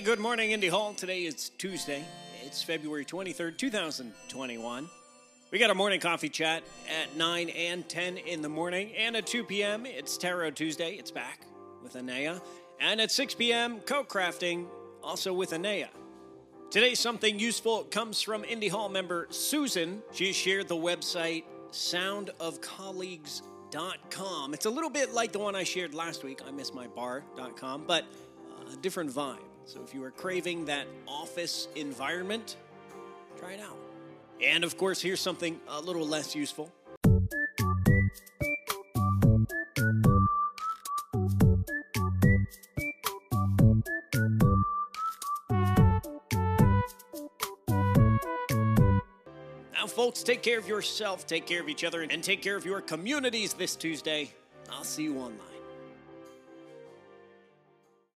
Good morning, Indy Hall. Today is Tuesday. It's February 23rd, 2021. We got a morning coffee chat at 9 and 10 in the morning. And at 2 p.m., it's Tarot Tuesday. It's back with Anaya. And at 6 p.m., co crafting, also with Anaya. Today, something useful comes from Indy Hall member Susan. She shared the website soundofcolleagues.com. It's a little bit like the one I shared last week, I miss my bar.com, but a different vibe. So if you are craving that office environment, try it out. And of course, here's something a little less useful. Now, folks, take care of yourself, take care of each other, and take care of your communities this Tuesday. I'll see you online.